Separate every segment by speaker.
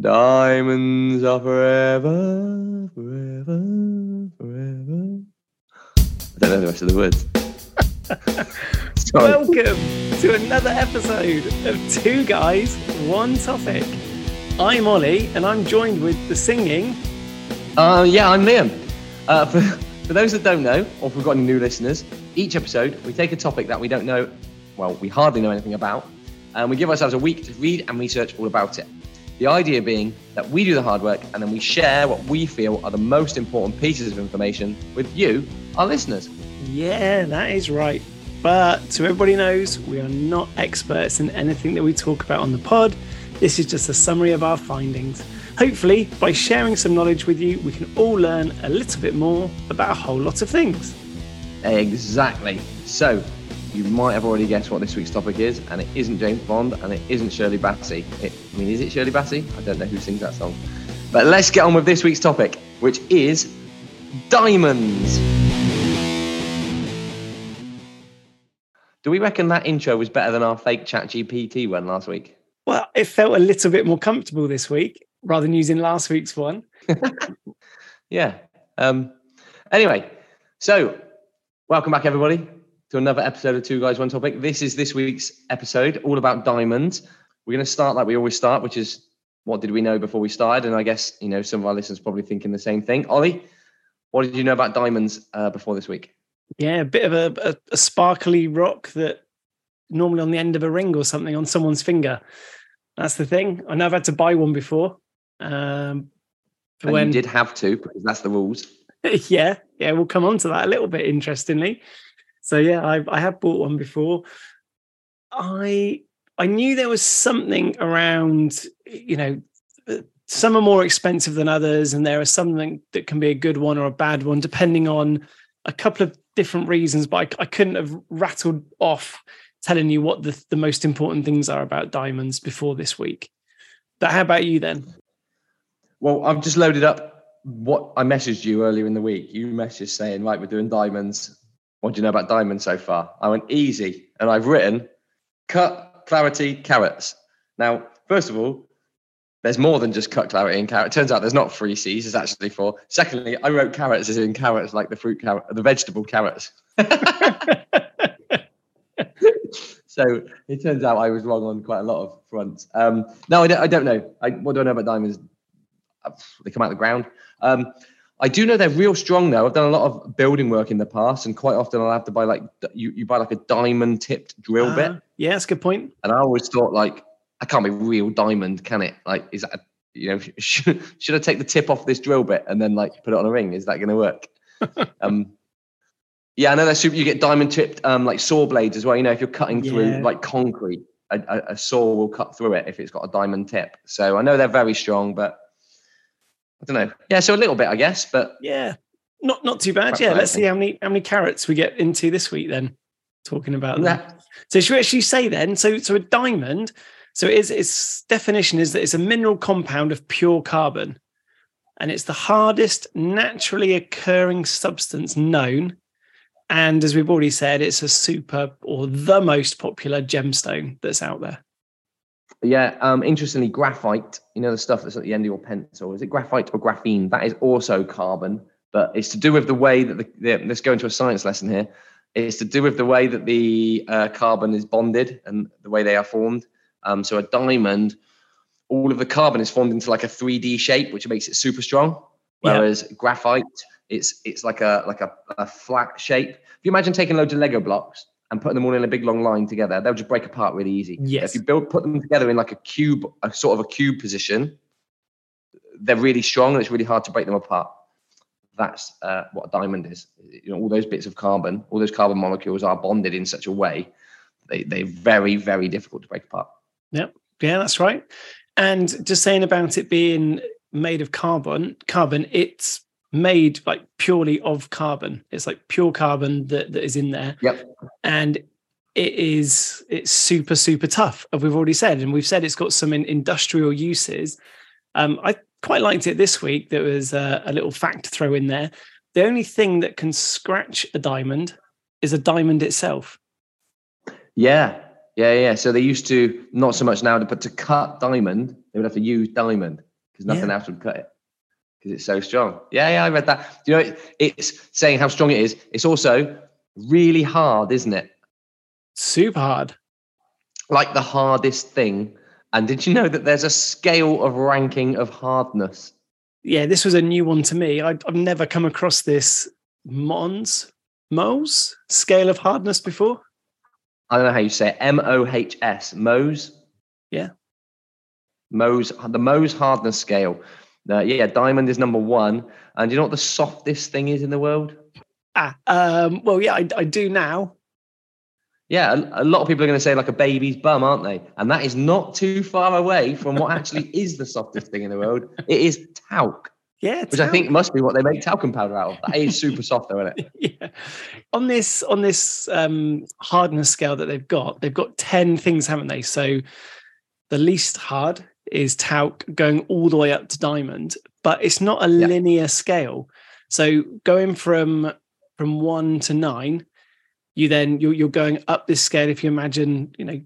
Speaker 1: Diamonds are forever, forever, forever. I don't know the rest of the words.
Speaker 2: Welcome to another episode of Two Guys, One Topic. I'm Ollie, and I'm joined with the singing.
Speaker 1: Uh, yeah, I'm Liam. Uh, for, for those that don't know, or if we've got any new listeners, each episode we take a topic that we don't know, well, we hardly know anything about, and we give ourselves a week to read and research all about it. The idea being that we do the hard work and then we share what we feel are the most important pieces of information with you, our listeners.
Speaker 2: Yeah, that is right. But so everybody knows, we are not experts in anything that we talk about on the pod. This is just a summary of our findings. Hopefully, by sharing some knowledge with you, we can all learn a little bit more about a whole lot of things.
Speaker 1: Exactly. So, you might have already guessed what this week's topic is, and it isn't James Bond, and it isn't Shirley Bassey. It, I mean, is it Shirley Bassey? I don't know who sings that song. But let's get on with this week's topic, which is diamonds. Do we reckon that intro was better than our fake ChatGPT one last week?
Speaker 2: Well, it felt a little bit more comfortable this week rather than using last week's one.
Speaker 1: yeah. Um, anyway, so welcome back, everybody, to another episode of Two Guys, One Topic. This is this week's episode, all about diamonds. We're going to start like we always start, which is what did we know before we started? And I guess, you know, some of our listeners probably thinking the same thing. Ollie, what did you know about diamonds uh, before this week?
Speaker 2: Yeah, a bit of a, a, a sparkly rock that normally on the end of a ring or something on someone's finger. That's the thing. I know I've had to buy one before. Um,
Speaker 1: and when you did have to because that's the rules.
Speaker 2: yeah, yeah, we'll come on to that a little bit. Interestingly, so yeah, I, I have bought one before. I I knew there was something around, you know, uh, some are more expensive than others, and there are something that can be a good one or a bad one, depending on a couple of different reasons. But I, I couldn't have rattled off telling you what the, the most important things are about diamonds before this week. But how about you then?
Speaker 1: Well, I've just loaded up what I messaged you earlier in the week. You messaged saying, right, we're doing diamonds. What do you know about diamonds so far? I went easy, and I've written cut, clarity, carats. Now, first of all, there's more than just cut, clarity, and carrot. It turns out there's not three C's, there's actually four. Secondly, I wrote carrots as in carrots, like the fruit carrot, the vegetable carrots. so it turns out I was wrong on quite a lot of fronts. Um, no, I don't, I don't know. I, what do I know about diamonds? They come out of the ground. Um, I do know they're real strong though. I've done a lot of building work in the past, and quite often I'll have to buy like you, you buy like a diamond tipped drill uh, bit.
Speaker 2: Yeah, that's a good point.
Speaker 1: And I always thought like, I can't be real diamond, can it? Like, is that you know, should, should I take the tip off this drill bit and then like put it on a ring? Is that going to work? um, yeah, I know they're super. You get diamond tipped um, like saw blades as well. You know, if you're cutting through yeah. like concrete, a, a, a saw will cut through it if it's got a diamond tip. So I know they're very strong, but I don't know. Yeah, so a little bit, I guess, but
Speaker 2: yeah, not not too bad. Yeah, let's see how many how many carrots we get into this week then. Talking about yeah. that. So should we actually say then? So so a diamond. So it is its definition is that it's a mineral compound of pure carbon, and it's the hardest naturally occurring substance known. And as we've already said, it's a super or the most popular gemstone that's out there.
Speaker 1: Yeah, um, interestingly, graphite, you know, the stuff that's at the end of your pencil, is it graphite or graphene? That is also carbon, but it's to do with the way that the, the let's go into a science lesson here. It's to do with the way that the uh, carbon is bonded and the way they are formed. Um, so a diamond, all of the carbon is formed into like a 3D shape, which makes it super strong. Whereas yeah. graphite, it's it's like a like a, a flat shape. If you imagine taking loads of Lego blocks and putting them all in a big long line together, they'll just break apart really easy.
Speaker 2: Yes.
Speaker 1: If you build put them together in like a cube, a sort of a cube position, they're really strong and it's really hard to break them apart. That's uh, what a diamond is. You know, all those bits of carbon, all those carbon molecules are bonded in such a way they they're very very difficult to break apart.
Speaker 2: Yep. Yeah, that's right. And just saying about it being made of carbon, carbon, it's made like purely of carbon. It's like pure carbon that, that is in there.
Speaker 1: Yep.
Speaker 2: And it is it's super super tough as we've already said and we've said it's got some in industrial uses um, i quite liked it this week there was a, a, little fact to throw in there the only thing that can scratch a diamond is a diamond itself
Speaker 1: yeah yeah yeah so they used to not so much now but to cut diamond they would have to use diamond because nothing
Speaker 2: Yeah.
Speaker 1: else would cut it because it's so strong. Yeah, yeah, I read that. Do you know, it, it's saying how strong it is. It's also really hard, isn't it?
Speaker 2: Super hard.
Speaker 1: Like the hardest thing. And did you know that there's a scale of ranking of hardness?
Speaker 2: Yeah, this was a new one to me. I, I've never come across this Mons, Mohs scale of hardness before.
Speaker 1: I don't know how you say it. M O H S. Mohs.
Speaker 2: Yeah.
Speaker 1: Mohs. The Mohs hardness scale. Uh, yeah, diamond is number one. And do you know what the softest thing is in the world?
Speaker 2: Ah, um, well, yeah, I, I do now.
Speaker 1: Yeah, a, a lot of people are going to say like a baby's bum, aren't they? And that is not too far away from what actually is the softest thing in the world. It is talc,
Speaker 2: Yeah,
Speaker 1: which I think must be what they make talcum powder out of. That is super soft, though, isn't it?
Speaker 2: yeah. On this on this um, hardness scale that they've got, they've got ten things, haven't they? So the least hard is talc, going all the way up to diamond, but it's not a
Speaker 1: Yeah.
Speaker 2: linear scale. So going from from one to nine, you then you're, you're going up this scale. If you imagine, you know,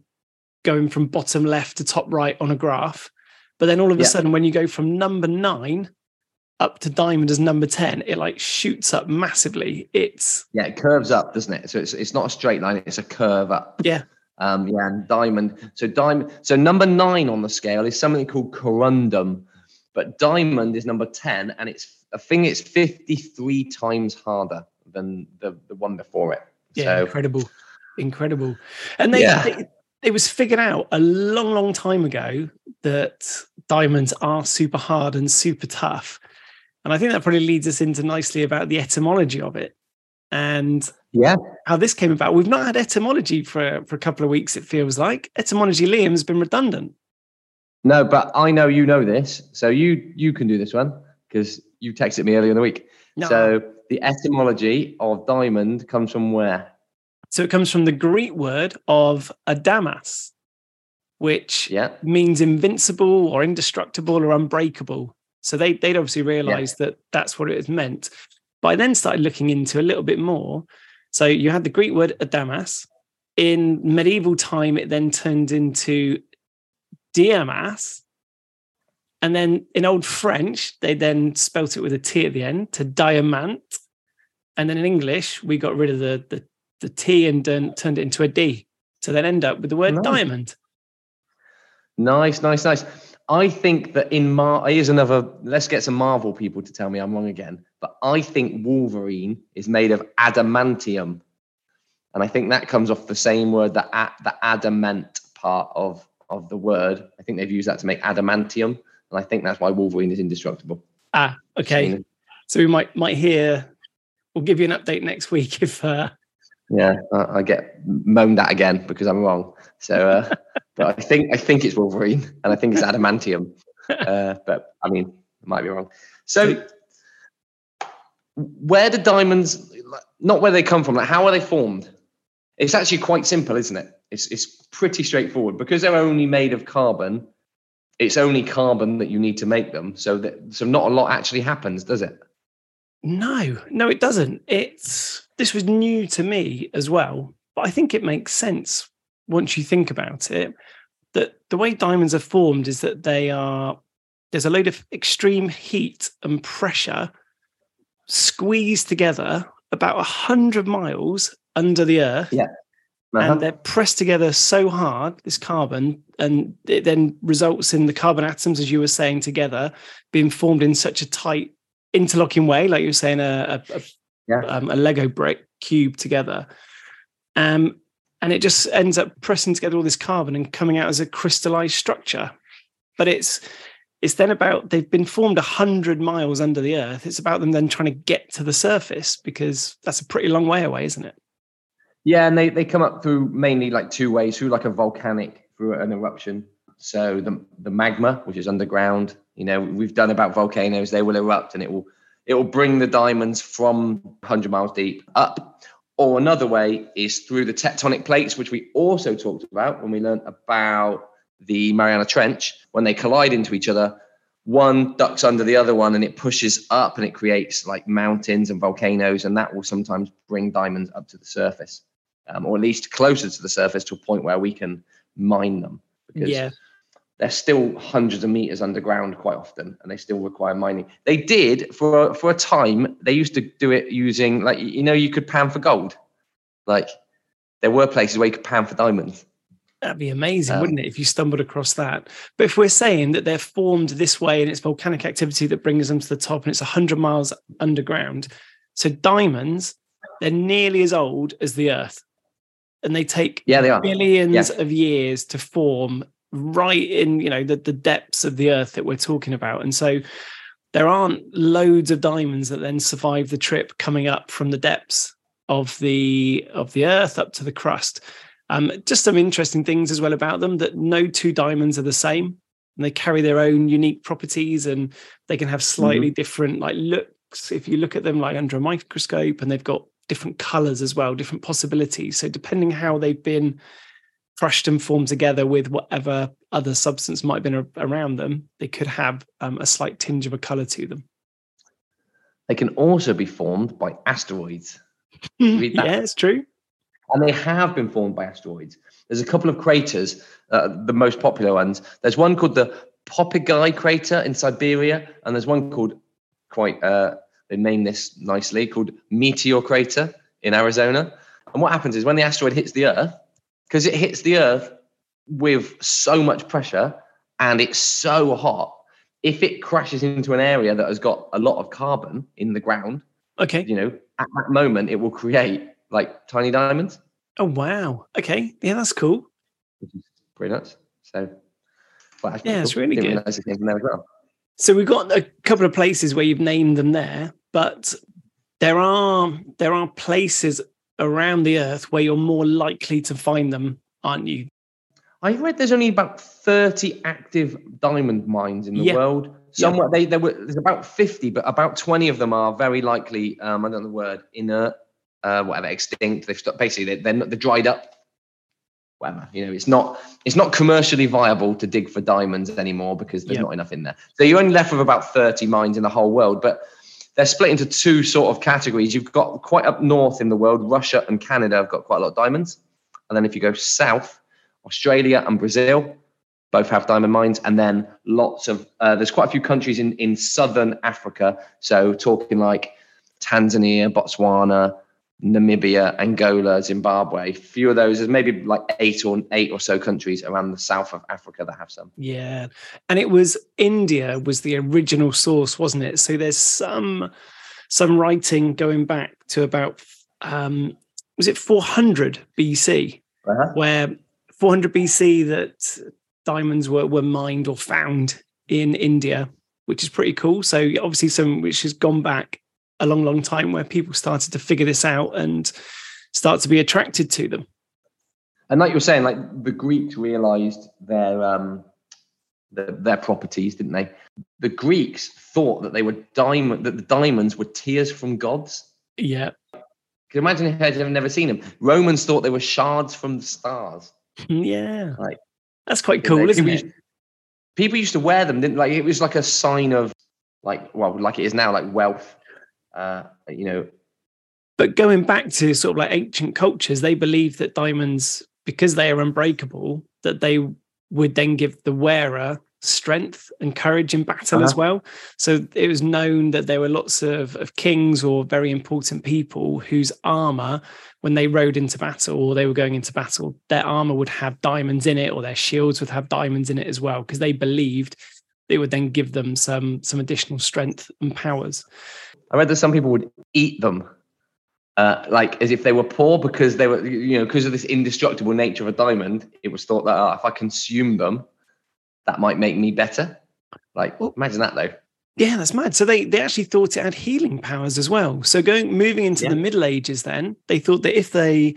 Speaker 2: going from bottom left to top right on a graph, but then all of a
Speaker 1: Yeah.
Speaker 2: sudden, when you go from number nine up to diamond as number 10 it like shoots up massively it's
Speaker 1: Yeah, it curves up, doesn't it? So it's it's not a straight line; it's a curve up.
Speaker 2: Yeah.
Speaker 1: Um, yeah, and diamond. So diamond. So number nine on the scale is something called corundum, but diamond is number ten, and it's a thing. it's fifty-three times harder than the the one before it.
Speaker 2: yeah
Speaker 1: So
Speaker 2: incredible incredible and they,
Speaker 1: Yeah.
Speaker 2: they it was figured out a long long time ago that diamonds are super hard and super tough and i think that probably leads us into nicely about the etymology of it and
Speaker 1: yeah,
Speaker 2: how this came about we've not had etymology for for a couple of weeks it feels like etymology liam's been redundant
Speaker 1: no, but I know you know this, so you you can do this one because you texted me earlier in the week.
Speaker 2: no.
Speaker 1: So the etymology of diamond comes from where?
Speaker 2: so it comes from the greek word of adamas which
Speaker 1: Yeah,
Speaker 2: means invincible or indestructible or unbreakable. So they they'd obviously realised that that's what it was meant. But I then started looking into a little bit more. So you had the Greek word adamas. In medieval time, it then turned into diamas. And then in Old French, they then spelt it with a T at the end to diamant. And then in English, we got rid of the the, the T and then turned it into a D to then end up with the word
Speaker 1: Nice.
Speaker 2: diamond.
Speaker 1: nice, nice, nice. I think that in Mar, here's another. Let's get some Marvel people to tell me I'm wrong again. But I think Wolverine is made of adamantium, and I think that comes off the same word, the a, the adamant part of of the word. I think they've used that to make adamantium, and I think that's why Wolverine is indestructible.
Speaker 2: Ah, okay. So we might might hear. We'll give you an update next week if. Uh,
Speaker 1: Yeah, I, I get moaned at again because I'm wrong. So, uh, but I think I think it's Wolverine, and I think it's adamantium. Uh, but I mean, I might be wrong. So, where do diamonds? Not where they come from. Like, how are they formed? It's actually quite simple, isn't it? It's it's pretty straightforward because they're only made of carbon. It's only carbon that you need to make them. So that so not a lot actually happens, does it?
Speaker 2: no, no, it doesn't. It's this was new to me as well, but I think it makes sense once you think about it. That the way diamonds are formed is that they are there's a load of extreme heat and pressure squeezed together about a hundred miles under the earth
Speaker 1: Uh-huh.
Speaker 2: and they're pressed together so hard this carbon and it then results in the carbon atoms as you were saying together being formed in such a tight interlocking way like you were saying a, a, a,
Speaker 1: Yeah.
Speaker 2: um, a lego brick cube together um, and it just ends up pressing together all this carbon and coming out as a crystallized structure but it's it's then about they've been formed 100 miles under the earth it's about them then trying to get to the surface because that's a pretty long way away isn't it
Speaker 1: Yeah, and they, they come up through mainly like two ways through like a volcanic, through an eruption. So the the magma, which is underground, you know, we've done about volcanoes, they will erupt and it will it will bring the diamonds from 100 miles deep up. Or another way is through the tectonic plates, which we also talked about when we learned about the Mariana Trench. When they collide into each other, one ducks under the other one and it pushes up and it creates like mountains and volcanoes, and that will sometimes bring diamonds up to the surface um, or at least closer to the surface to a point where we can mine them. Because
Speaker 2: yeah
Speaker 1: they're still hundreds of meters underground quite often, and they still require mining. They did for for a time. They used to do it using like you know you could pan for gold, like there were places where you could pan for diamonds.
Speaker 2: That'd be amazing, um, wouldn't it, if you stumbled across that? But if we're saying that they're formed this way and it's volcanic activity that brings them to the top and it's 100 miles underground, so diamonds, they're nearly as old as the Earth. And they take
Speaker 1: yeah, they are.
Speaker 2: billions yeah. of years to form right in, you know, the, the depths of the Earth that we're talking about. And so there aren't loads of diamonds that then survive the trip coming up from the depths of the of the earth up to the crust um, just some interesting things as well about them that no two diamonds are the same and they carry their own unique properties and they can have slightly mm-hmm. different like looks if you look at them like under a microscope and they've got different colors as well different possibilities so depending how they've been crushed and formed together with whatever other substance might have been around them they could have um, a slight tinge of a color to them
Speaker 1: they can also be formed by asteroids
Speaker 2: yeah it's true
Speaker 1: and they have been formed by asteroids. There's a couple of craters, uh, the most popular ones. There's one called the Popigai crater in Siberia, and there's one called quite uh, they name this nicely called Meteor crater in Arizona. And what happens is when the asteroid hits the Earth, because it hits the Earth with so much pressure and it's so hot, if it crashes into an area that has got a lot of carbon in the ground,
Speaker 2: okay,
Speaker 1: you know, at that moment it will create like tiny diamonds.
Speaker 2: Oh wow! Okay, yeah, that's cool.
Speaker 1: pretty nuts. So,
Speaker 2: well, yeah, cool. it's really good. Well. So we've got a couple of places where you've named them there, but there are there are places around the earth where you're more likely to find them, aren't you?
Speaker 1: I read there's only about 30 active diamond mines in the yeah. world. Somewhere yeah. they there were there's about 50, but about 20 of them are very likely, um, I don't know the word, inert uh, whatever, extinct. They've stopped, basically they're, they're, not, they're dried up. Whatever, you know, it's not it's not commercially viable to dig for diamonds anymore because there's not enough in there. So you're only left with about 30 mines in the whole world, but they're split into two sort of categories. You've got quite up north in the world, Russia and Canada have got quite a lot of diamonds. And then if you go south, Australia and Brazil both have diamond mines. And then lots of, uh, there's quite a few countries in, in southern Africa. So talking like Tanzania, Botswana, Namibia, Angola, Zimbabwe. Few of those. There's maybe like eight or eight or so countries around the south of Africa that have some.
Speaker 2: Yeah, and it was India was the original source, wasn't it? So there's some some writing going back to about um, was it 400 BC, uh-huh. where 400 BC that diamonds were were mined or found in India, which is pretty cool. So obviously some which has gone back a long, long time where people started to figure this out and start to be attracted to them.
Speaker 1: And like you were saying, like the Greeks realized their um, the, their properties, didn't they? The Greeks thought that they were diamond that the diamonds were tears from gods.
Speaker 2: Yeah.
Speaker 1: Can you imagine if they'd never seen them? Romans thought they were shards from the stars.
Speaker 2: Yeah. Like that's quite cool, isn't it?
Speaker 1: people used to wear them, didn't like it was like a sign of like well, like it is now, like wealth uh, you know.
Speaker 2: But going back to sort of like ancient cultures, they believed that diamonds, because they are unbreakable, that they would then give the wearer strength and courage in battle uh-huh. as well. So it was known that there were lots of, of kings or very important people whose armor, when they rode into battle or they were going into battle, their armor would have diamonds in it or their shields would have diamonds in it as well, because they believed it would then give them some some additional strength and powers.
Speaker 1: I read that some people would eat them, uh, like as if they were poor because they were, you know, because of this indestructible nature of a diamond. It was thought that oh, if I consume them, that might make me better. Like, well, imagine that though.
Speaker 2: Yeah, that's mad. So they they actually thought it had healing powers as well. So going moving into yeah. the Middle Ages, then they thought that if they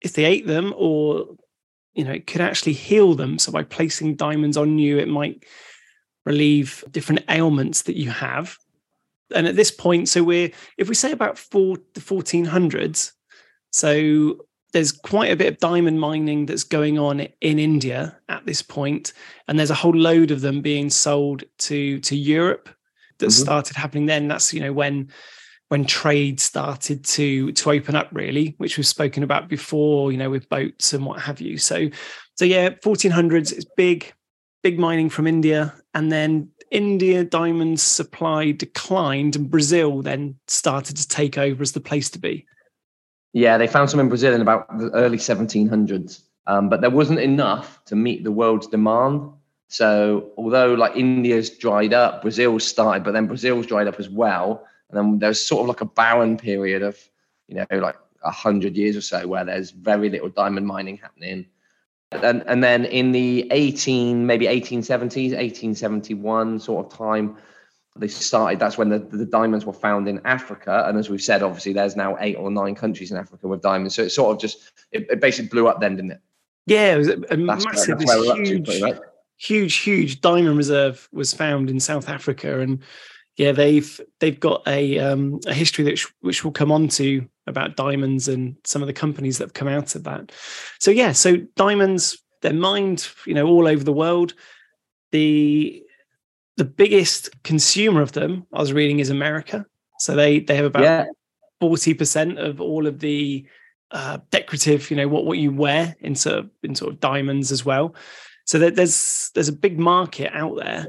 Speaker 2: if they ate them, or you know, it could actually heal them. So by placing diamonds on you, it might relieve different ailments that you have and at this point, so we're if we say about four the 1400s, so there's quite a bit of diamond mining that's going on in India at this point, and there's a whole load of them being sold to to Europe that mm-hmm. started happening then. That's you know when when trade started to to open up really, which we've spoken about before, you know, with boats and what have you. So so yeah, 1400s is big big mining from India, and then India diamond supply declined, and Brazil then started to take over as the place to be.
Speaker 1: Yeah, they found some in Brazil in about the early 1700s, um, but there wasn't enough to meet the world's demand. So although like India's dried up, Brazil's started, but then Brazil's dried up as well, and then there's sort of like a barren period of you know like a hundred years or so where there's very little diamond mining happening. And, and then in the 18 maybe 1870s 1871 sort of time they started that's when the, the diamonds were found in africa. And as we've said obviously there's now eight or nine countries in africa with diamonds. So it sort of just it, it basically blew up then didn't it?
Speaker 2: Yeah it was a, a massive huge, to, right? huge huge diamond reserve was found in south africa. And yeah they've they've got a um, a history that sh- which we'll come on to about diamonds and some of the companies that have come out of that so yeah so diamonds they're mined you know all over the world the the biggest consumer of them, I was reading, is America. So they they have about forty percent of all of the uh, decorative, you know, what what you wear in sort of in sort of diamonds as well. So that there's there's a big market out there,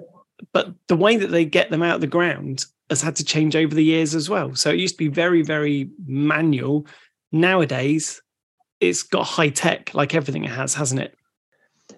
Speaker 2: but the way that they get them out of the ground has had to change over the years as well. So it used to be very very manual. Nowadays, it's got high tech, like everything it has, hasn't it?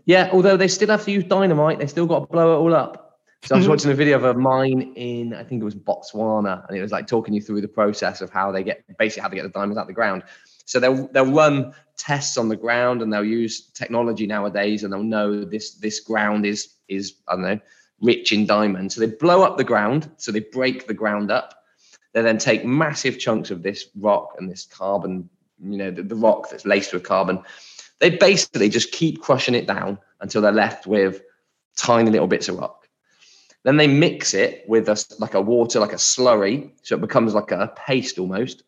Speaker 1: Yeah, although they still have to use dynamite, they still got to blow it all up. So I was mm-hmm. watching a video of a mine in, I think it was Botswana, and it was like talking you through the process of how they get, basically how they get the diamonds out of the ground. So they'll they'll run tests on the ground, and they'll use technology nowadays, and they'll know this this ground is is I don't know rich in diamonds. So they blow up the ground, so they break the ground up. They then take massive chunks of this rock and this carbon, you know, the, the rock that's laced with carbon. They basically just keep crushing it down until they're left with tiny little bits of rock. Then they mix it with a, like a water, like a slurry, so it becomes like a paste almost.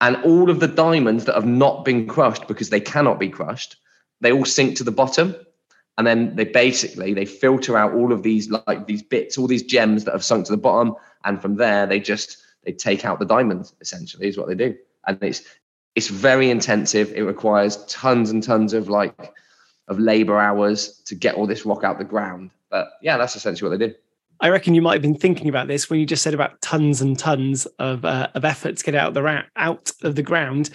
Speaker 1: And all of the diamonds that have not been crushed because they cannot be crushed, they all sink to the bottom. And then they basically they filter out all of these like these bits, all these gems that have sunk to the bottom, and from there they just they take out the diamonds. Essentially, is what they do, and it's it's very intensive. It requires tons and tons of like of labor hours to get all this rock out the ground. But yeah, that's essentially what they do.
Speaker 2: I reckon you might have been thinking about this when you just said about tons and tons of uh, of effort to get out the ra- out of the ground.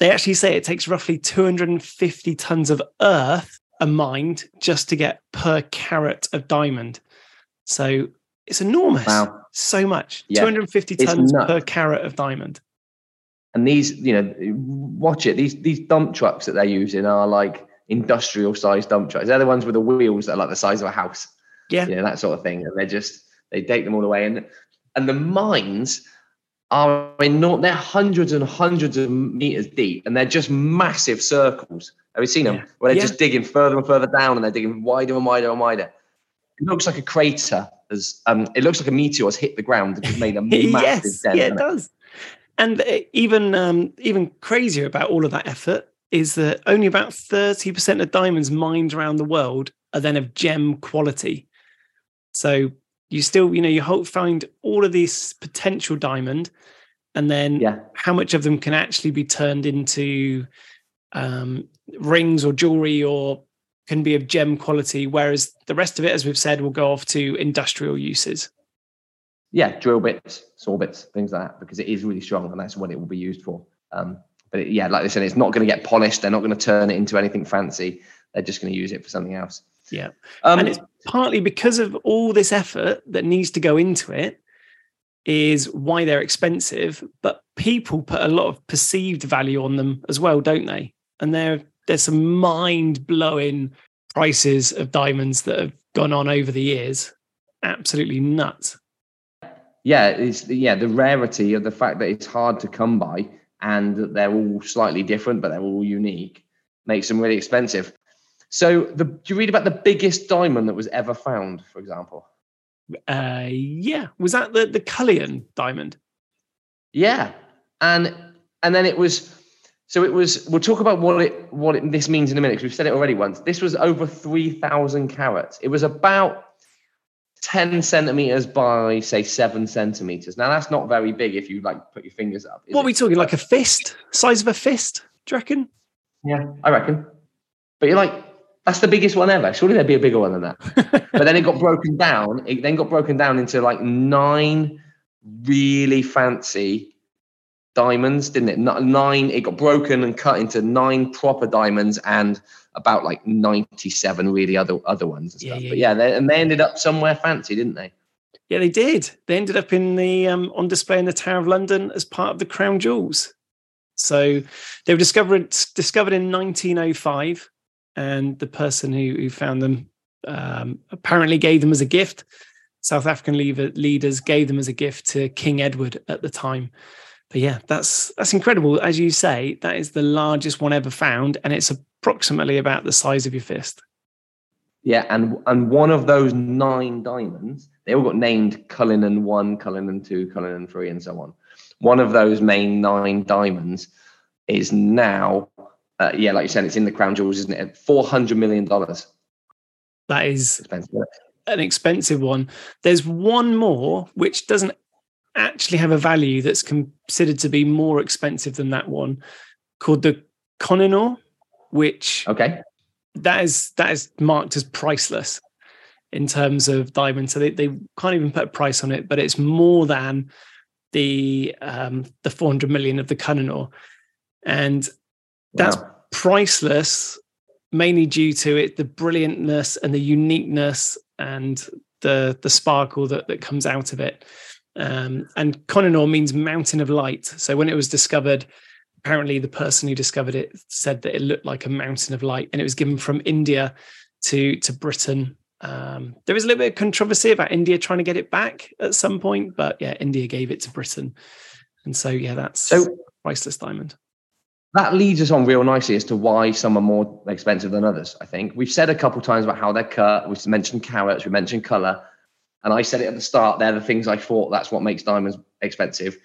Speaker 2: They actually say it takes roughly 250 tons of earth a mined just to get per carat of diamond. So it's enormous. Wow. So much. Yeah. 250 tons per carat of diamond.
Speaker 1: And these, you know, watch it. These these dump trucks that they're using are like industrial sized dump trucks. They're the ones with the wheels that are like the size of a house.
Speaker 2: Yeah.
Speaker 1: You know, that sort of thing. And they're just they take them all away. And and the mines are in not they're hundreds and hundreds of meters deep and they're just massive circles. Have you seen them? Yeah. Where they're yeah. just digging further and further down and they're digging wider and wider and wider. It looks like a crater as um it looks like a meteor has hit the ground and made a massive
Speaker 2: yes,
Speaker 1: dent.
Speaker 2: Yeah, it does. And uh, even um, even crazier about all of that effort is that only about 30% of diamonds mined around the world are then of gem quality. So you still, you know, you hope find all of these potential diamond, and then
Speaker 1: yeah.
Speaker 2: how much of them can actually be turned into um, rings or jewelry or can be of gem quality, whereas the rest of it, as we've said, will go off to industrial uses.
Speaker 1: Yeah, drill bits, saw bits, things like that, because it is really strong, and that's what it will be used for. Um, but it, yeah, like I said, it's not going to get polished. They're not going to turn it into anything fancy. They're just going to use it for something else.
Speaker 2: Yeah, um, and it's partly because of all this effort that needs to go into it is why they're expensive but people put a lot of perceived value on them as well don't they and there there's some mind-blowing prices of diamonds that have gone on over the years absolutely nuts
Speaker 1: yeah it's yeah the rarity of the fact that it's hard to come by and that they're all slightly different but they're all unique makes them really expensive so, the, do you read about the biggest diamond that was ever found, for example?
Speaker 2: Uh, yeah. Was that the the Cullinan diamond?
Speaker 1: Yeah, and and then it was. So it was. We'll talk about what it what it, this means in a minute because we've said it already once. This was over three thousand carats. It was about 10 centimeters by say seven centimeters. Now that's not very big if you like put your fingers up.
Speaker 2: What are we talking? Like a fist? Size of a fist? Do you reckon?
Speaker 1: Yeah, I reckon. But you're like That's the biggest one ever. Surely there'd be a bigger one than that. but then it got broken down. It then got broken down into like nine really fancy diamonds, didn't it? Nine. It got broken and cut into nine proper diamonds and about like ninety-seven really other other ones and stuff. Yeah, yeah, but yeah, they, and they ended up somewhere fancy, didn't they?
Speaker 2: Yeah, they did. They ended up in the um, on display in the Tower of London as part of the Crown Jewels. So they were discovered discovered in 1905 and the person who, who found them um, apparently gave them as a gift. South African leaders gave them as a gift to King Edward at the time. But yeah, that's that's incredible. As you say, that is the largest one ever found, and it's approximately about the size of your fist.
Speaker 1: Yeah, and and one of those nine diamonds, they all got named Cullinan one, Cullinan two, Cullinan three, and so on. One of those main nine diamonds is now uh, yeah, like you said, it's in the crown jewels, isn't it? Four hundred million dollars.
Speaker 2: That is expensive. an expensive one. There's one more which doesn't actually have a value that's considered to be more expensive than that one, called the Kohinoor, which
Speaker 1: okay,
Speaker 2: that is that is marked as priceless in terms of diamond. So they, they can't even put a price on it, but it's more than the um, the 400 million of the Kohinoor. And that's wow. priceless, mainly due to it the brilliantness and the uniqueness and the the sparkle that that comes out of it. Um, and Kohinoor means mountain of light. So when it was discovered, apparently the person who discovered it said that it looked like a mountain of light, and it was given from India to to Britain. Um, there was a little bit of controversy about India trying to get it back at some point, but yeah, India gave it to Britain, and so yeah, that's so priceless diamond
Speaker 1: that leads us on real nicely as to why some are more expensive than others. I think we've said a couple times about how they're cut. We've mentioned carats, we mentioned color, and I said it at the start. They're the things I thought that's what makes diamonds expensive.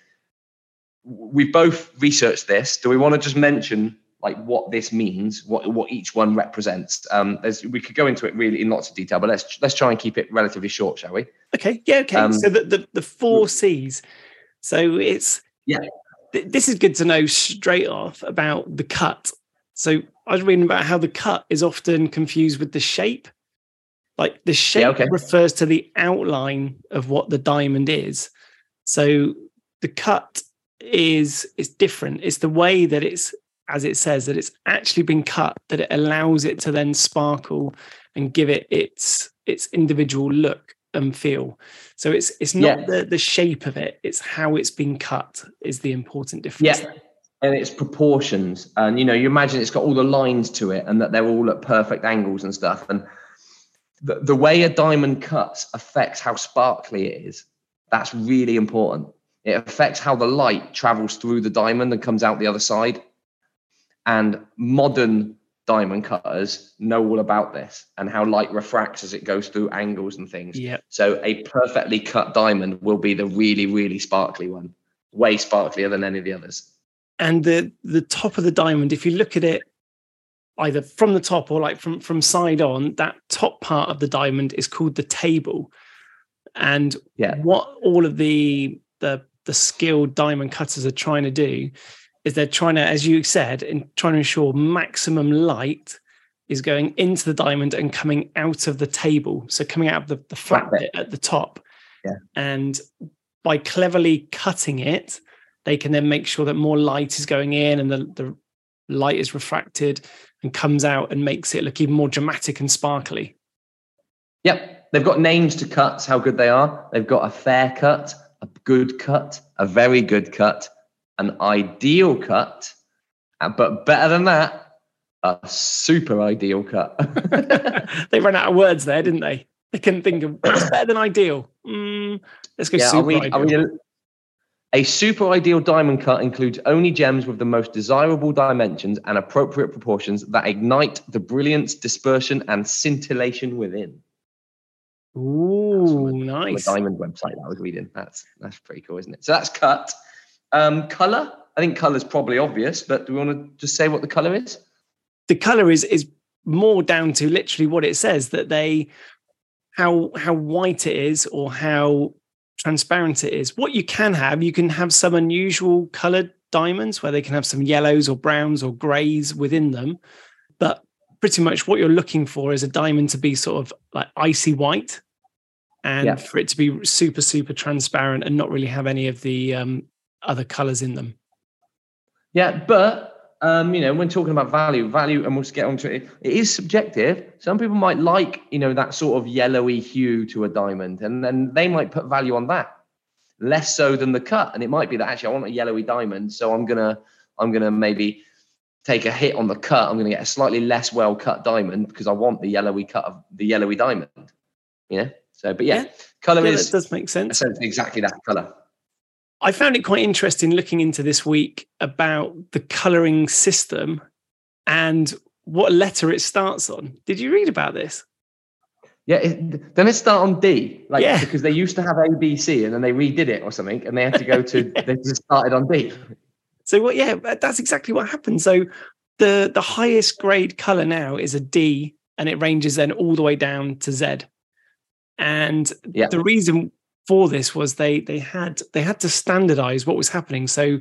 Speaker 1: We've both researched this. Do we want to just mention like what this means, what what each one represents? Um, we could go into it really in lots of detail, but let's let's try and keep it relatively short, shall we?
Speaker 2: Okay. Yeah. Okay. Um, so the, the the four C's. So it's
Speaker 1: yeah
Speaker 2: this is good to know straight off about the cut. So I was reading about how the cut is often confused with the shape. Like the shape yeah, okay. refers to the outline of what the diamond is. So the cut is is different. It's the way that it's as it says that it's actually been cut that it allows it to then sparkle and give it its its individual look and feel. So it's it's not yeah. the the shape of it; it's how it's been cut is the important difference.
Speaker 1: Yeah. And its proportions, and you know, you imagine it's got all the lines to it, and that they're all at perfect angles and stuff. And the, the way a diamond cuts affects how sparkly it is. That's really important. It affects how the light travels through the diamond and comes out the other side. And modern diamond cutters know all about this and how light refracts as it goes through angles and things.
Speaker 2: Yeah.
Speaker 1: So a perfectly cut diamond will be the really, really sparkly one, way sparklier than any of the others.
Speaker 2: And the the top of the diamond, if you look at it either from the top or like from from side on, that top part of the diamond is called the table. And
Speaker 1: yeah.
Speaker 2: what all of the the the skilled diamond cutters are trying to do is they're trying to, as you said, in trying to ensure maximum light is going into the diamond and coming out of the table. So coming out of the, the flat bit at the top.
Speaker 1: Yeah.
Speaker 2: And by cleverly cutting it, they can then make sure that more light is going in and the, the light is refracted and comes out and makes it look even more dramatic and sparkly.
Speaker 1: Yep. They've got names to cuts, how good they are. They've got a fair cut, a good cut, a very good cut, an ideal cut, uh, but better than that, a super ideal cut.
Speaker 2: they ran out of words there, didn't they? They couldn't think of what's better than ideal. Mm, let's go yeah, super read, ideal.
Speaker 1: a super ideal diamond cut includes only gems with the most desirable dimensions and appropriate proportions that ignite the brilliance, dispersion, and scintillation within.
Speaker 2: Ooh, nice.
Speaker 1: The diamond website that I was reading. That's that's pretty cool, isn't it? So that's cut. Um, color. I think color is probably obvious, but do we want to just say what the color is?
Speaker 2: The color is is more down to literally what it says that they how how white it is or how transparent it is. What you can have, you can have some unusual colored diamonds where they can have some yellows or browns or grays within them. But pretty much what you're looking for is a diamond to be sort of like icy white and
Speaker 1: Yeah.
Speaker 2: for it to be super super transparent and not really have any of the um, other colors in them
Speaker 1: Yeah, but um, you know, when talking about value, value, and we'll just get onto it. It is subjective. Some people might like, you know, that sort of yellowy hue to a diamond, and then they might put value on that, less so than the cut. And it might be that actually I want a yellowy diamond, so I'm gonna, I'm gonna maybe take a hit on the cut. I'm gonna get a slightly less well cut diamond because I want the yellowy cut of the yellowy diamond. You know. So, but yeah,
Speaker 2: Yeah.
Speaker 1: color
Speaker 2: yeah,
Speaker 1: is
Speaker 2: does make sense
Speaker 1: essentially exactly that color.
Speaker 2: I found it quite interesting looking into this week about the coloring system and what letter it starts on. Did you read about this?
Speaker 1: Yeah, it, then it start on D, like
Speaker 2: Yeah.
Speaker 1: because they used to have A, B, C, and then they redid it or something, and they had to go to they just started on D.
Speaker 2: So what yeah, that's exactly what happened. So the the highest grade color now is a D and it ranges then all the way down to Z. And
Speaker 1: Yeah.
Speaker 2: the reason for this was they they had they had to standardize what was happening. So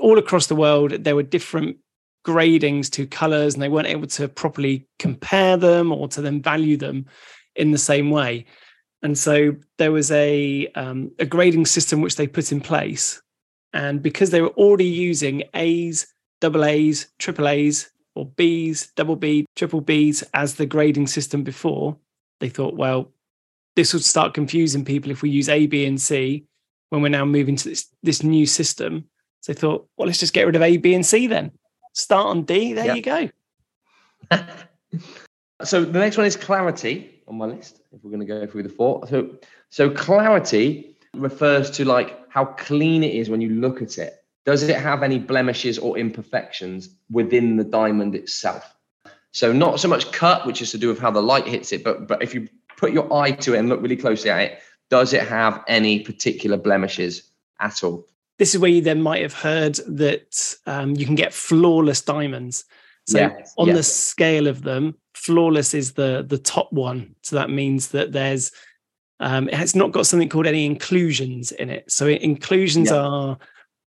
Speaker 2: all across the world there were different gradings to colors and they weren't able to properly compare them or to then value them in the same way. And so there was a um, a grading system which they put in place and because they were already using A's, double A's, triple A's, or B's, double B, triple B's as the grading system before, they thought, well, this would start confusing people if we use A, B, and C when we're now moving to this, this new system. So they thought, well, let's just get rid of A, B, and C then. Start on D. There
Speaker 1: Yeah.
Speaker 2: you go.
Speaker 1: so the next one is clarity on my list. If we're going to go through the four, so so clarity refers to like how clean it is when you look at it. Does it have any blemishes or imperfections within the diamond itself? So not so much cut, which is to do with how the light hits it, but but if you put your eye to it and look really closely at it, does it have any particular blemishes at all?
Speaker 2: This is where you then might have heard that um, you can get flawless diamonds. So on the scale of them, flawless is the the top one. So that means that there's um, it has not got something called any inclusions in it. So inclusions
Speaker 1: Yeah.
Speaker 2: are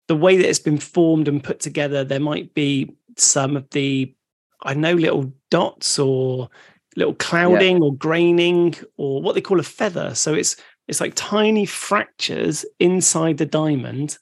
Speaker 2: the way that it's been formed and put together. There might be some of the I know little dots or little clouding or graining or what they call a feather. So it's it's like tiny fractures inside the diamond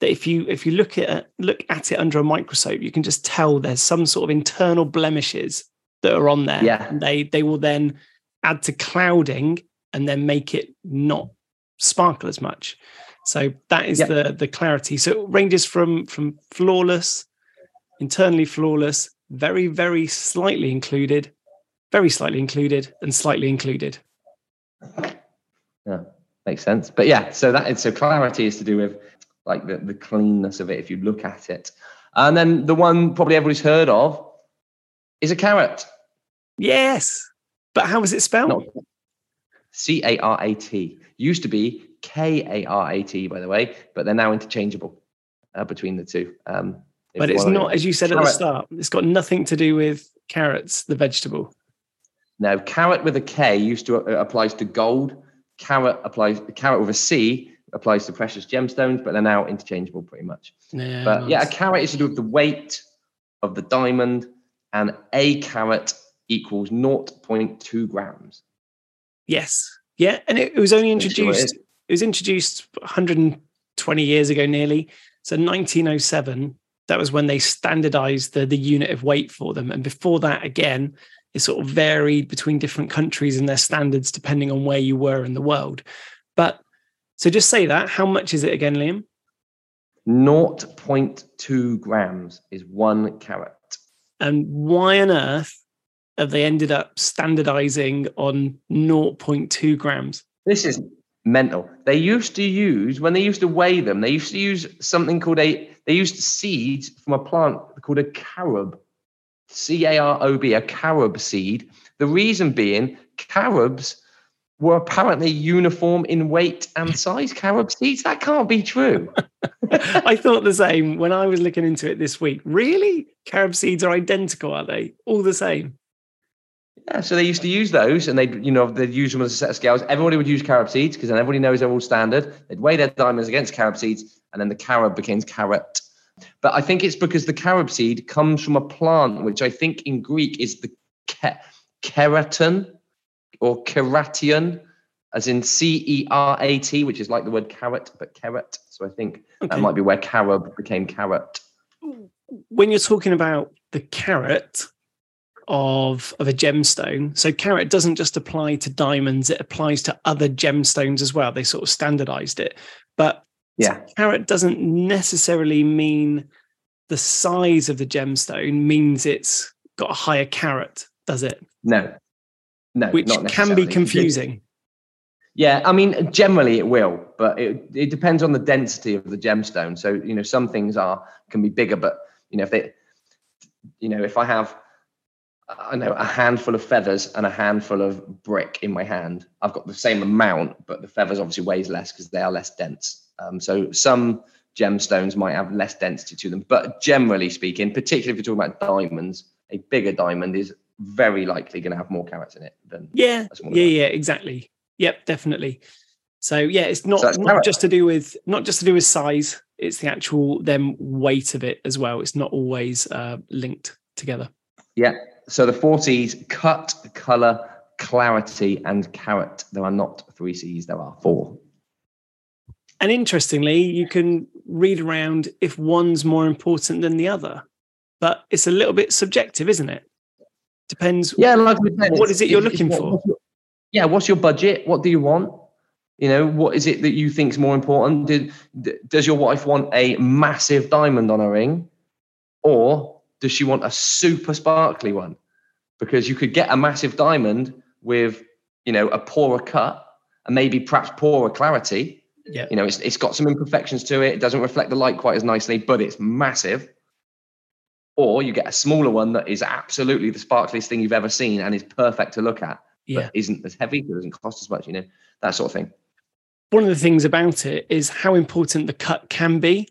Speaker 2: that if you if you look at look at it under a microscope, you can just tell there's some sort of internal blemishes that are on there.
Speaker 1: Yeah.
Speaker 2: And they they will then add to clouding and then make it not sparkle as much. So that is
Speaker 1: Yeah.
Speaker 2: the the clarity. So it ranges from from flawless, internally flawless, very very slightly included, very slightly included, and slightly included.
Speaker 1: Yeah, makes sense. But yeah, so that is so clarity is to do with like the, the cleanness of it if you look at it. And then the one probably everybody's heard of is a carat.
Speaker 2: Yes, but how is it spelled?
Speaker 1: C A R A T. Used to be K A R A T, by the way, but they're now interchangeable uh, between the two. Um,
Speaker 2: but it's not, as you said at the start, it's got nothing to do with carrots, the vegetable.
Speaker 1: No, karat with a K used to uh, applies to gold. Carrot applies. Carat with a C applies to precious gemstones, but they're now interchangeable pretty much.
Speaker 2: Yeah,
Speaker 1: But yeah, a
Speaker 2: nice.
Speaker 1: carat is to do with the weight of the diamond, and a carat equals 0.2 grams.
Speaker 2: yes, yeah, and it, it was only
Speaker 1: Pretty sure it
Speaker 2: introduced. It was introduced 120 years ago, nearly. So 1907, that was when they standardized the the unit of weight for them, and before that, again, it sort of varied between different countries and their standards depending on where you were in the world. But so just say that. How much is it again, Liam?
Speaker 1: 0.2 grams is one carat.
Speaker 2: and why on earth have they ended up standardizing on 0.2 grams?
Speaker 1: This is mental. They used to use, when they used to weigh them, they used to use something called a, they used seeds from a plant called a carob. C A R O B, a carob seed. The reason being, carobs were apparently uniform in weight and size. Carob seeds? That can't be true.
Speaker 2: I thought the same when I was looking into it this week. Really? Carob seeds are identical, are they? All the same.
Speaker 1: Yeah, so they used to use those, and they, you know, they'd use them as a set of scales. Everybody would use carob seeds because then everybody knows they're all standard. They'd weigh their diamonds against carob seeds, and then the carob becomes carat. But I think it's because the carob seed comes from a plant, which I think in Greek is the ke- keratin or keration, as in C E R A T, which is like the word carrot, but carrot. So I think
Speaker 2: Okay.
Speaker 1: that might be where carob became carat.
Speaker 2: when you're talking about the carat, of of a gemstone so carat doesn't just apply to diamonds it applies to other gemstones as well they sort of standardized it but
Speaker 1: Yeah.
Speaker 2: carat doesn't necessarily mean the size of the gemstone means it's got a higher carat does it
Speaker 1: No. No.
Speaker 2: which
Speaker 1: not
Speaker 2: can be confusing
Speaker 1: Yeah, I mean, generally it will, but it, it depends on the density of the gemstone. So, you know, some things are can be bigger, but you know, if they, you know, if I have, I know, a handful of feathers and a handful of brick in my hand, I've got the same amount, but the feathers obviously weighs less because they are less dense. Um, so some gemstones might have less density to them, but generally speaking, particularly if you're talking about diamonds, a bigger diamond is very likely going to have more carats in it than
Speaker 2: yeah.
Speaker 1: a smaller
Speaker 2: yeah yeah exactly. Yep definitely. So yeah it's not
Speaker 1: So
Speaker 2: not just to do with not just to do with size it's the actual then weight of it as well. It's not always uh, linked together.
Speaker 1: Yeah. So the four C's cut, color, clarity, and carat. There are not three C's, there are four.
Speaker 2: And interestingly you can read around if one's more important than the other but it's a little bit subjective isn't it depends
Speaker 1: Yeah, like we said,
Speaker 2: What is it you're looking for?
Speaker 1: what's your- yeah, what's your budget? What do you want? You know, what is it that you think is more important? Did, does your wife want a massive diamond on her ring, or does she want a super sparkly one? Because you could get a massive diamond with, you know, a poorer cut and maybe perhaps poorer clarity,
Speaker 2: yeah.
Speaker 1: You know it's, it's got some imperfections to it. It doesn't reflect the light quite as nicely but it's massive. Or you get a smaller one that is absolutely the sparkliest thing you've ever seen and is perfect to look at
Speaker 2: yeah.
Speaker 1: but isn't as heavy it doesn't cost as much you know that sort of thing.
Speaker 2: One of the things about it is how important the cut can be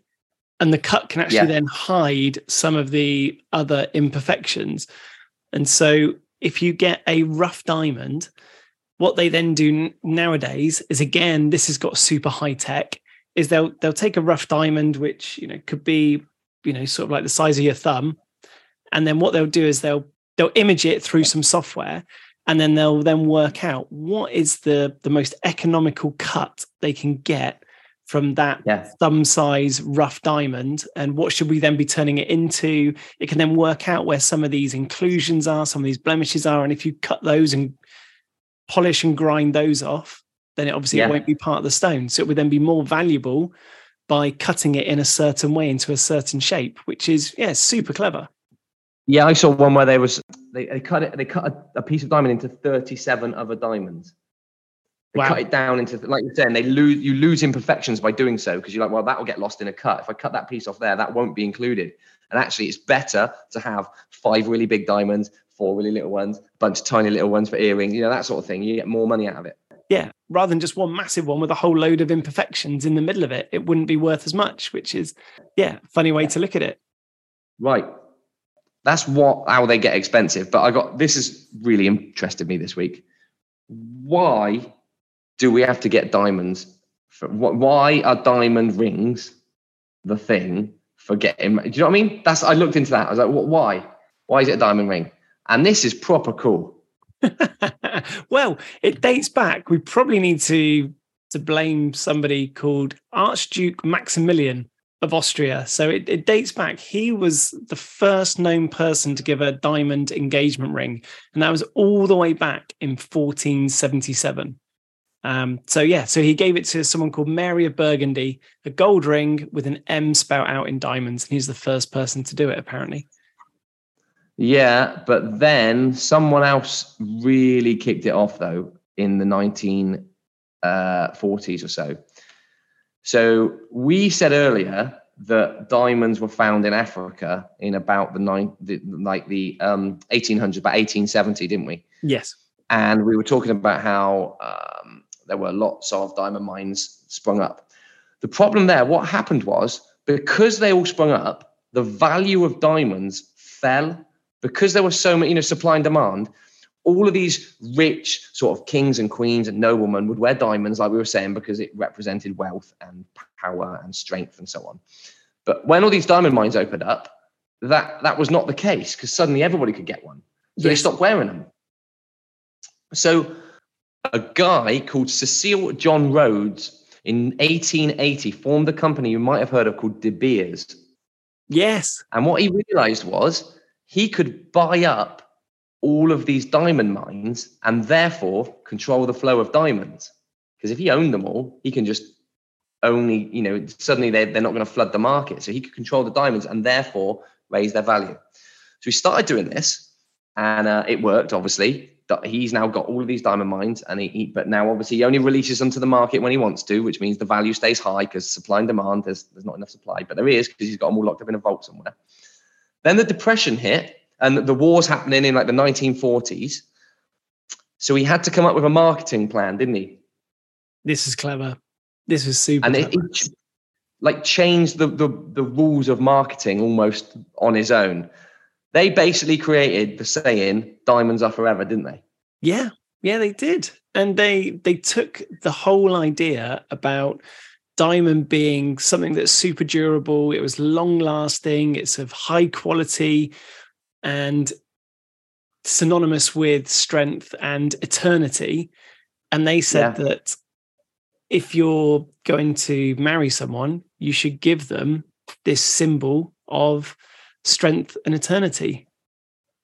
Speaker 2: and the cut can actually
Speaker 1: Yeah.
Speaker 2: then hide some of the other imperfections. And so if you get a rough diamond what they then do nowadays is again this has got super high tech is they'll they'll take a rough diamond which you know could be you know sort of like the size of your thumb and then what they'll do is they'll they'll image it through some software and then they'll then work out what is the the most economical cut they can get from that
Speaker 1: yeah.
Speaker 2: thumb size rough diamond and what should we then be turning it into? It can then work out where some of these inclusions are some of these blemishes are and if you cut those and polish and grind those off then it obviously
Speaker 1: Yeah.
Speaker 2: it won't be part of the stone. So it would then be more valuable by cutting it in a certain way into a certain shape which is yeah super clever.
Speaker 1: Yeah i saw one where they was they, they cut it they cut a, a piece of diamond into 37 other diamonds. They
Speaker 2: Wow.
Speaker 1: cut it down into like you're saying they lose you lose imperfections by doing so because you're like well that will get lost in a cut. If i cut that piece off there that won't be included. And actually it's better to have five really big diamonds four really little ones a bunch of tiny little ones for earrings you know that sort of thing. You get more money out of it.
Speaker 2: Yeah rather than just one massive one with a whole load of imperfections in the middle of it it wouldn't be worth as much which is yeah funny way to look at it.
Speaker 1: Right. That's what how they get expensive but i got this has really interested me this week. Why do we have to get diamonds for, why are diamond rings the thing for getting do you know what i mean? That's i looked into that. I was like "Wh- why? Why is it a diamond ring and this is proper cool
Speaker 2: well, it dates back. We probably need to to blame somebody called Archduke Maximilian of Austria. So it, it dates back. He was the first known person to give a diamond engagement ring, and that was all the way back in 1477. Um, so yeah, so he gave it to someone called Mary of Burgundy, a gold ring with an M spelled out in diamonds, and he's the first person to do it, apparently.
Speaker 1: Yeah, but then someone else really kicked it off though in the 1940s or so. So we said earlier that diamonds were found in Africa in about the nine, the, like the um, 1800s, about 1870, didn't we?
Speaker 2: Yes.
Speaker 1: And we were talking about how um, there were lots of diamond mines sprung up. The problem there, what happened was because they all sprung up, the value of diamonds fell because there was so many, you know, supply and demand. All of these rich sort of kings and queens and noblemen would wear diamonds, like we were saying, because it represented wealth and power and strength and so on. But when all these diamond mines opened up, that that was not the case because suddenly everybody could get one. So they stopped wearing them. So a guy called Cecil John Rhodes in 1880 formed a company you might have heard of called De Beers.
Speaker 2: Yes.
Speaker 1: And what he realized was he could buy up all of these diamond mines and therefore control the flow of diamonds. Because if he owned them all, he can just only, you know, suddenly they're, they're not going to flood the market. So he could control the diamonds and therefore raise their value. So he started doing this and uh, it worked, obviously. He's now got all of these diamond mines, and he, he, but now obviously he only releases them to the market when he wants to, which means the value stays high because supply and demand, there's, there's not enough supply, but there is because he's got them all locked up in a vault somewhere. Then the depression hit, and the war's happening in like the 1940s. So he had to come up with a marketing plan, didn't he?
Speaker 2: This is clever. This is super.
Speaker 1: And it, it like changed the, the the rules of marketing almost on his own. They basically created the saying "diamonds are forever," didn't they?
Speaker 2: Yeah, yeah, they did, and they they took the whole idea about diamond being something that's super durable. It was long lasting. It's of high quality, and synonymous with strength and eternity. And they said
Speaker 1: Yeah.
Speaker 2: that if you're going to marry someone, you should give them this symbol of strength and eternity.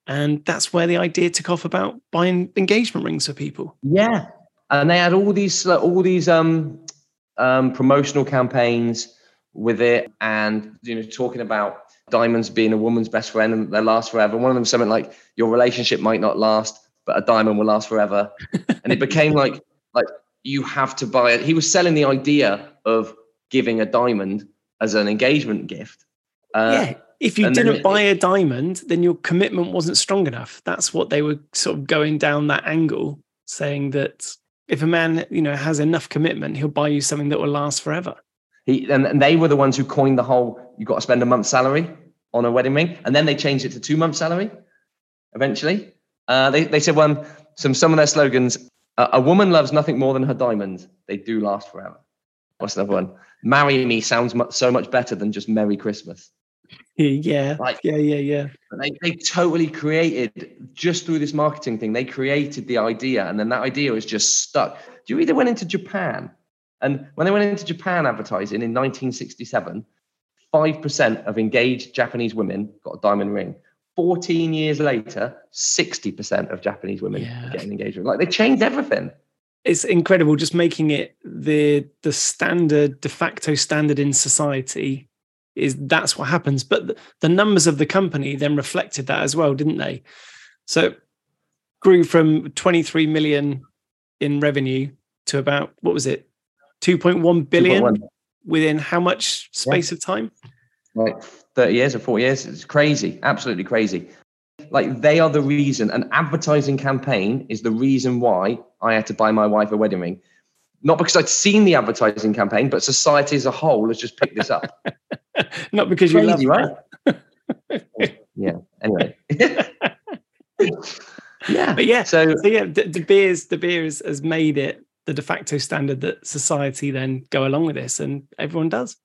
Speaker 2: And that's where the idea took off about buying engagement rings for people.
Speaker 1: Yeah, and they had all these all these um, um, promotional campaigns with it, and you know, talking about diamonds being a woman's best friend and they last forever. One of them something like your relationship might not last, but a diamond will last forever. and it became like like you have to buy it. He was selling the idea of giving a diamond as an engagement gift. Uh,
Speaker 2: yeah. If you didn't
Speaker 1: it-
Speaker 2: buy a diamond, then your commitment wasn't strong enough. That's what they were sort of going down that angle, saying that if a man, you know, has enough commitment, he'll buy you something that will last forever.
Speaker 1: He and, and they were the ones who coined the whole "you've got to spend a month's salary on a wedding ring, and then they changed it to two months' salary. Eventually, uh, they they said one some some of their slogans: "A woman loves nothing more than her diamonds. They do last forever." What's another one? "Marry me" sounds so much better than just "Merry Christmas."
Speaker 2: Yeah,
Speaker 1: Like-
Speaker 2: yeah, yeah, yeah.
Speaker 1: They they totally created just through this marketing thing. They created the idea, and then that idea was just stuck. Do you read they went into Japan? And when they went into Japan advertising in 1967, 5% of engaged Japanese women got a diamond ring. 14 years later, 60% of Japanese women
Speaker 2: Yeah.
Speaker 1: getting engaged. Like they changed everything.
Speaker 2: It's incredible just making it the the standard de facto standard in society is that's what happens. But the, numbers of the company then reflected that as well, didn't they? So grew from 23 million in revenue to about what was it 2.1 billion
Speaker 1: 2.1.
Speaker 2: within how much space of time
Speaker 1: like 30 years or 40 years. It's crazy, absolutely crazy. Like they are the reason, an advertising campaign is the reason why I had to buy my wife a wedding ring. Not because I'd seen the advertising campaign, but society as a whole has just picked this up.
Speaker 2: not because you love
Speaker 1: crazy,
Speaker 2: her.
Speaker 1: right? yeah. Anyway. yeah.
Speaker 2: but yeah
Speaker 1: So
Speaker 2: so yeah the, De Beers De Beers has made it the de facto standard that society then go along with this and everyone does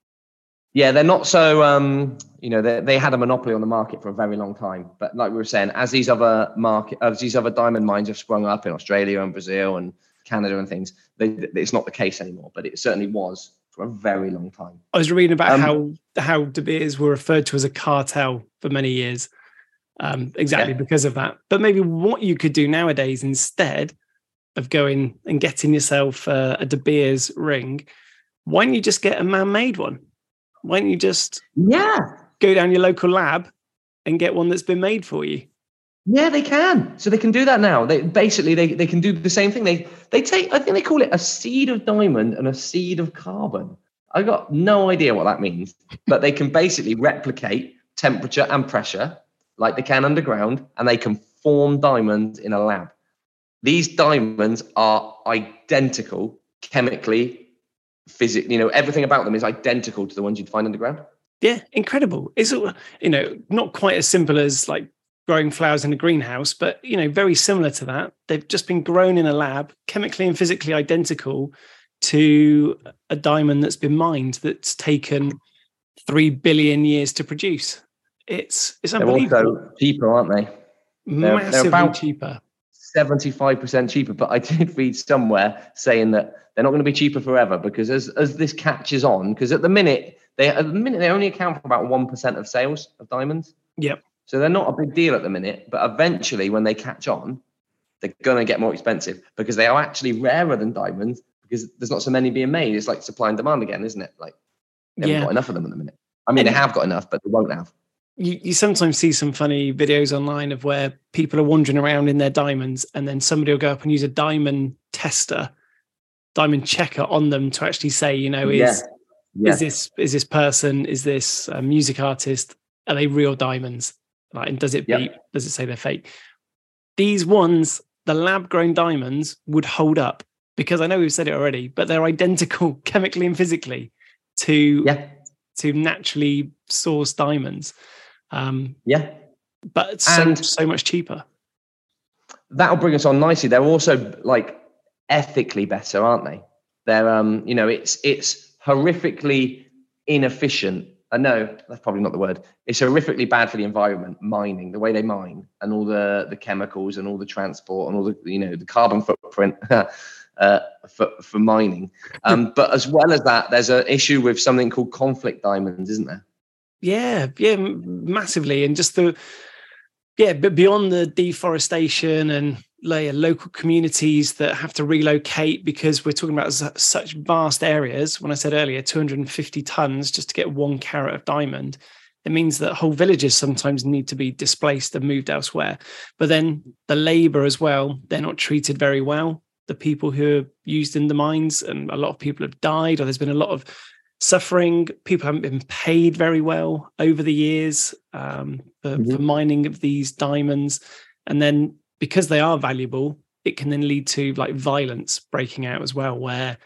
Speaker 1: yeah, they're not so. Um, you know, they they had a monopoly on the market for a very long time. But like we were saying, as these other market, as these other diamond mines have sprung up in Australia and Brazil and Canada and things, they, it's not the case anymore. But it certainly was for a very long time.
Speaker 2: i was reading about
Speaker 1: Um,
Speaker 2: how how De Beers were referred to as a cartel for many years um, exactly
Speaker 1: Yeah.
Speaker 2: because of that but maybe what you could do nowadays instead of going and getting yourself uh, a De Beers ring why don't you just get a man-made one why don't you just
Speaker 1: Yeah,
Speaker 2: go down your local lab and get one that's been made for you
Speaker 1: yeah, they can. So they can do that now. They basically they, they can do the same thing. They they take. I think they call it a seed of diamond and a seed of carbon. I got no idea what that means, but they can basically replicate temperature and pressure like they can underground, and they can form diamonds in a lab. These diamonds are identical chemically, physically. You know, everything about them is identical to the ones you'd find underground.
Speaker 2: Yeah, incredible. It's you know not quite as simple as like growing flowers in a greenhouse, but you know very similar to that. They've just been grown in a lab, chemically and physically identical to a diamond that's been mined that's taken three billion years to produce. It's it's unbelievable.
Speaker 1: They're also cheaper, aren't they? they're
Speaker 2: Massively
Speaker 1: about-
Speaker 2: cheaper.
Speaker 1: 75% cheaper. But I did read somewhere saying that they're not going to be cheaper forever because as, as this catches on, because at the minute, they at the minute they only account for about 1% of sales of diamonds.
Speaker 2: Yep.
Speaker 1: So they're not a big deal at the minute, but eventually when they catch on, they're going to get more expensive because they are actually rarer than diamonds because there's not so many being made. It's like supply and demand again, isn't it? Like they haven't got enough of them at the minute. I mean, they have got enough, but they won't have.
Speaker 2: you, you sometimes see some funny videos online of where people are wandering around in their diamonds and then somebody will go up and use a diamond tester diamond checker on them to actually say you know is
Speaker 1: Yeah. Yeah.
Speaker 2: is this is this person is this a music artist are they real diamonds like and does it
Speaker 1: Yep.
Speaker 2: beep does it say they're fake these ones the lab grown diamonds would hold up because i know we've said it already but they're identical chemically and physically to
Speaker 1: yeah.
Speaker 2: to naturally source diamonds um
Speaker 1: Yeah.
Speaker 2: but so,
Speaker 1: And-
Speaker 2: so much cheaper.
Speaker 1: that'll bring us on nicely. They're also like ethically better, aren't they? They're um, you know, it's it's horrifically inefficient. I know that's probably not the word. It's horrifically bad for the environment, mining, the way they mine and all the the chemicals and all the transport and all the you know the carbon footprint uh, for for mining. Um, but as well as that, there's an issue with something called conflict diamonds, isn't there?
Speaker 2: Yeah, yeah, massively, and just the yeah, but beyond the deforestation and like, local communities that have to relocate because we're talking about such vast areas. When I said earlier, 250 tons just to get one carat of diamond, it means that whole villages sometimes need to be displaced and moved elsewhere. But then the labor as well, they're not treated very well. The people who are used in the mines, and a lot of people have died, or there's been a lot of suffering. People haven't been paid very well over the years um, for,
Speaker 1: Mhm.
Speaker 2: for mining of these diamonds. And then because they are valuable, it can then lead to like violence breaking out as well, where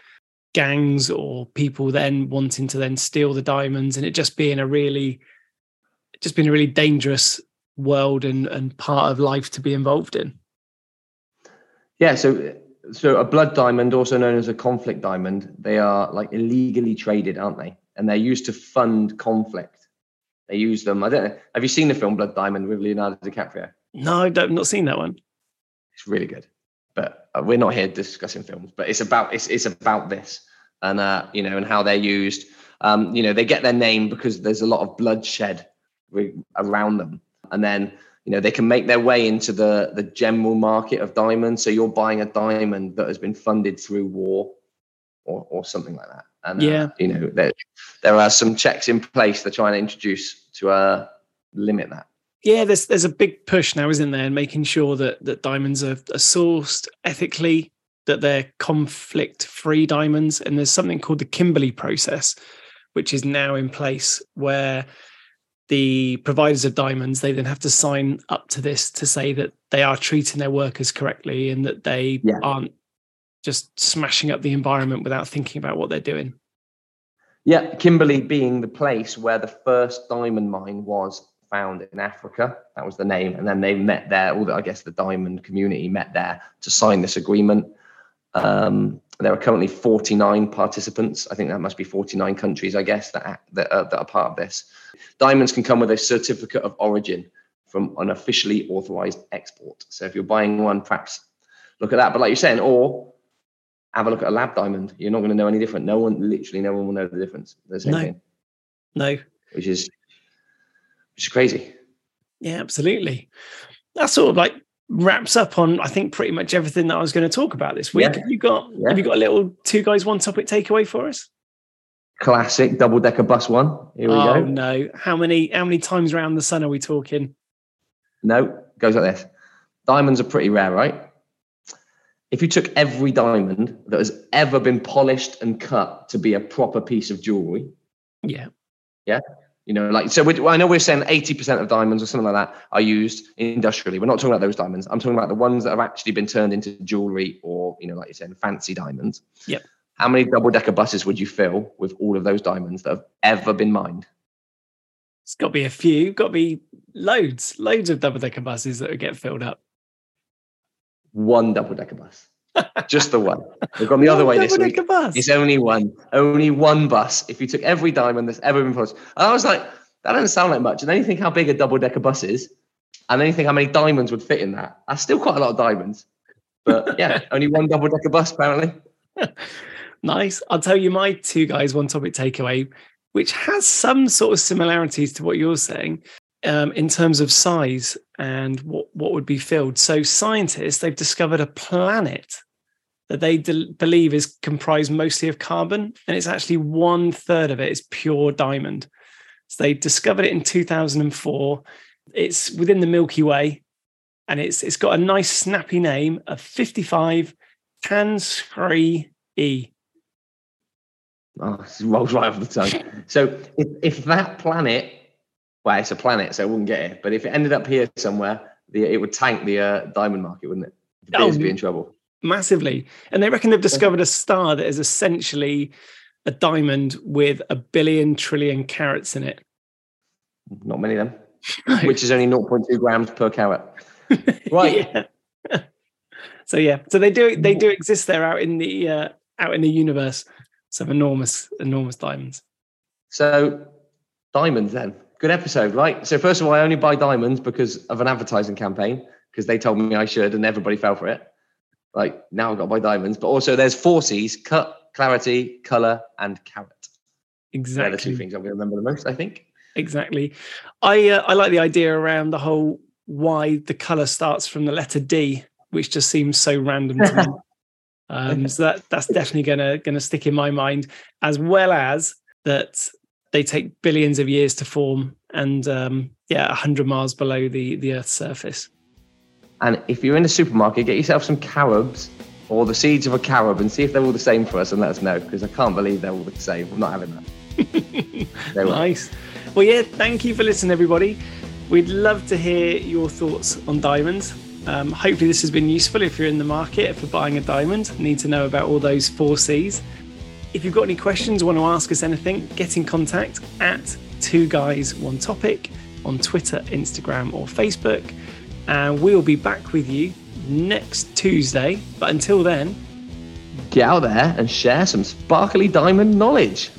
Speaker 2: gangs or people then wanting to then steal the diamonds and it just being a really just being a really dangerous world and, and part of life to be involved in.
Speaker 1: Yeah, so so a blood diamond, also known as a conflict diamond, they are like illegally traded, aren't they? And they're used to fund conflict. They use them. I don't know. Have you seen the film Blood Diamond with Leonardo DiCaprio?
Speaker 2: No, I've not seen that one.
Speaker 1: It's really good. But uh, we're not here discussing films. But it's about it's it's about this, and uh, you know, and how they're used. Um, you know, they get their name because there's a lot of bloodshed around them, and then you know they can make their way into the the general market of diamonds. So you're buying a diamond that has been funded through war, or or something like that. And uh,
Speaker 2: Yeah.
Speaker 1: you know, there there are some checks in place they're trying to introduce to uh, limit that.
Speaker 2: Yeah, there's there's a big push now, isn't there, in making sure that that diamonds are, are sourced ethically, that they're conflict-free diamonds, and there's something called the Kimberley process, which is now in place where the providers of diamonds they then have to sign up to this to say that they are treating their workers correctly and that they
Speaker 1: Yeah.
Speaker 2: aren't just smashing up the environment without thinking about what they're doing.
Speaker 1: Yeah, Kimberley being the place where the first diamond mine was found in Africa. That was the name. And then they met there, all the, I guess the diamond community met there to sign this agreement. Um, there are currently 49 participants. I think that must be 49 countries, I guess, that, that, are, that are part of this. Diamonds can come with a certificate of origin from an officially authorized export. So if you're buying one, perhaps look at that. But like you're saying, or have a look at a lab diamond. You're not going to know any different. No one, literally, no one will know the difference. The
Speaker 2: No.
Speaker 1: thing,
Speaker 2: No,
Speaker 1: which is which is crazy.
Speaker 2: Yeah, absolutely. That sort of like wraps up on I think pretty much everything that I was going to talk about this week.
Speaker 1: Yeah.
Speaker 2: Have you got
Speaker 1: Yeah.
Speaker 2: have you got a little two guys one topic takeaway for us?
Speaker 1: Classic double decker bus one. Here we
Speaker 2: oh
Speaker 1: go.
Speaker 2: no. How many how many times around the sun are we talking?
Speaker 1: No, goes like this. Diamonds are pretty rare, right? If you took every diamond that has ever been polished and cut to be a proper piece of jewelry,
Speaker 2: Yeah. Yeah.
Speaker 1: You know, like so. I know we're saying eighty percent of diamonds or something like that are used industrially. We're not talking about those diamonds. I'm talking about the ones that have actually been turned into jewelry or you know, like you're saying, fancy diamonds.
Speaker 2: Yep.
Speaker 1: How many double decker buses would you fill with all of those diamonds that have ever been mined?
Speaker 2: It's got to be a few, got to be loads, loads of double decker buses that would get filled up.
Speaker 1: One double decker bus. Just the one. We've gone the other way this week. It's only one. Only one bus. If you took every diamond that's ever been produced. And I was like, that doesn't sound like much. And then you think how big a double decker bus is. And then you think how many diamonds would fit in that. That's still quite a lot of diamonds. But yeah, only one double decker bus apparently.
Speaker 2: Nice. I'll tell you my two guys, one topic takeaway, which has some sort of similarities to what you're saying um, in terms of size and what, what would be filled. So, scientists, they've discovered a planet that they de- believe is comprised mostly of carbon, and it's actually one third of it is pure diamond. So, they discovered it in 2004. It's within the Milky Way, and it's it's got a nice snappy name of 55 Tansri E.
Speaker 1: Oh, it rolls right off the tongue. So if, if that planet, well, it's a planet, so it wouldn't get here. But if it ended up here somewhere, the, it would tank the uh, diamond market, wouldn't it? The
Speaker 2: Oh,
Speaker 1: would be in trouble.
Speaker 2: massively. And they reckon they've discovered a star that is essentially a diamond with a billion trillion carats in it.
Speaker 1: Not many of them, which is only 0.2 grams per carat. Right.
Speaker 2: Yeah. so yeah, so they do they do exist there out in the uh, out in the universe. Some enormous enormous diamonds.
Speaker 1: So diamonds then. Good episode, right? So first of all, I only buy diamonds because of an advertising campaign because they told me I should and everybody fell for it. Like now I've got to buy diamonds. But also there's four C's, cut, clarity, color, and carat. They're the two things I'm going to remember the most, I think.
Speaker 2: Exactly. I uh, I like the idea around the whole why the color starts from the letter D, which just seems so random to me. Um, so that that's definitely gonna gonna stick in my mind, as well as that they take billions of years to form, and um, yeah, hundred miles below the the Earth's surface.
Speaker 1: And if you're in a supermarket, get yourself some carobs or the seeds of a carob and see if they're all the same for us and let us know because I can't believe they're all the same. I'm not having that.
Speaker 2: Nice. Well, yeah, thank you for listening, everybody. We'd love to hear your thoughts on diamonds. Um, hopefully, this has been useful if you're in the market for buying a diamond. Need to know about all those four C's. If you've got any questions, want to ask us anything, get in contact at Two Guys One Topic on Twitter, Instagram, or Facebook. And we'll be back with you next Tuesday. But until then,
Speaker 1: Get out there and share some sparkly diamond knowledge.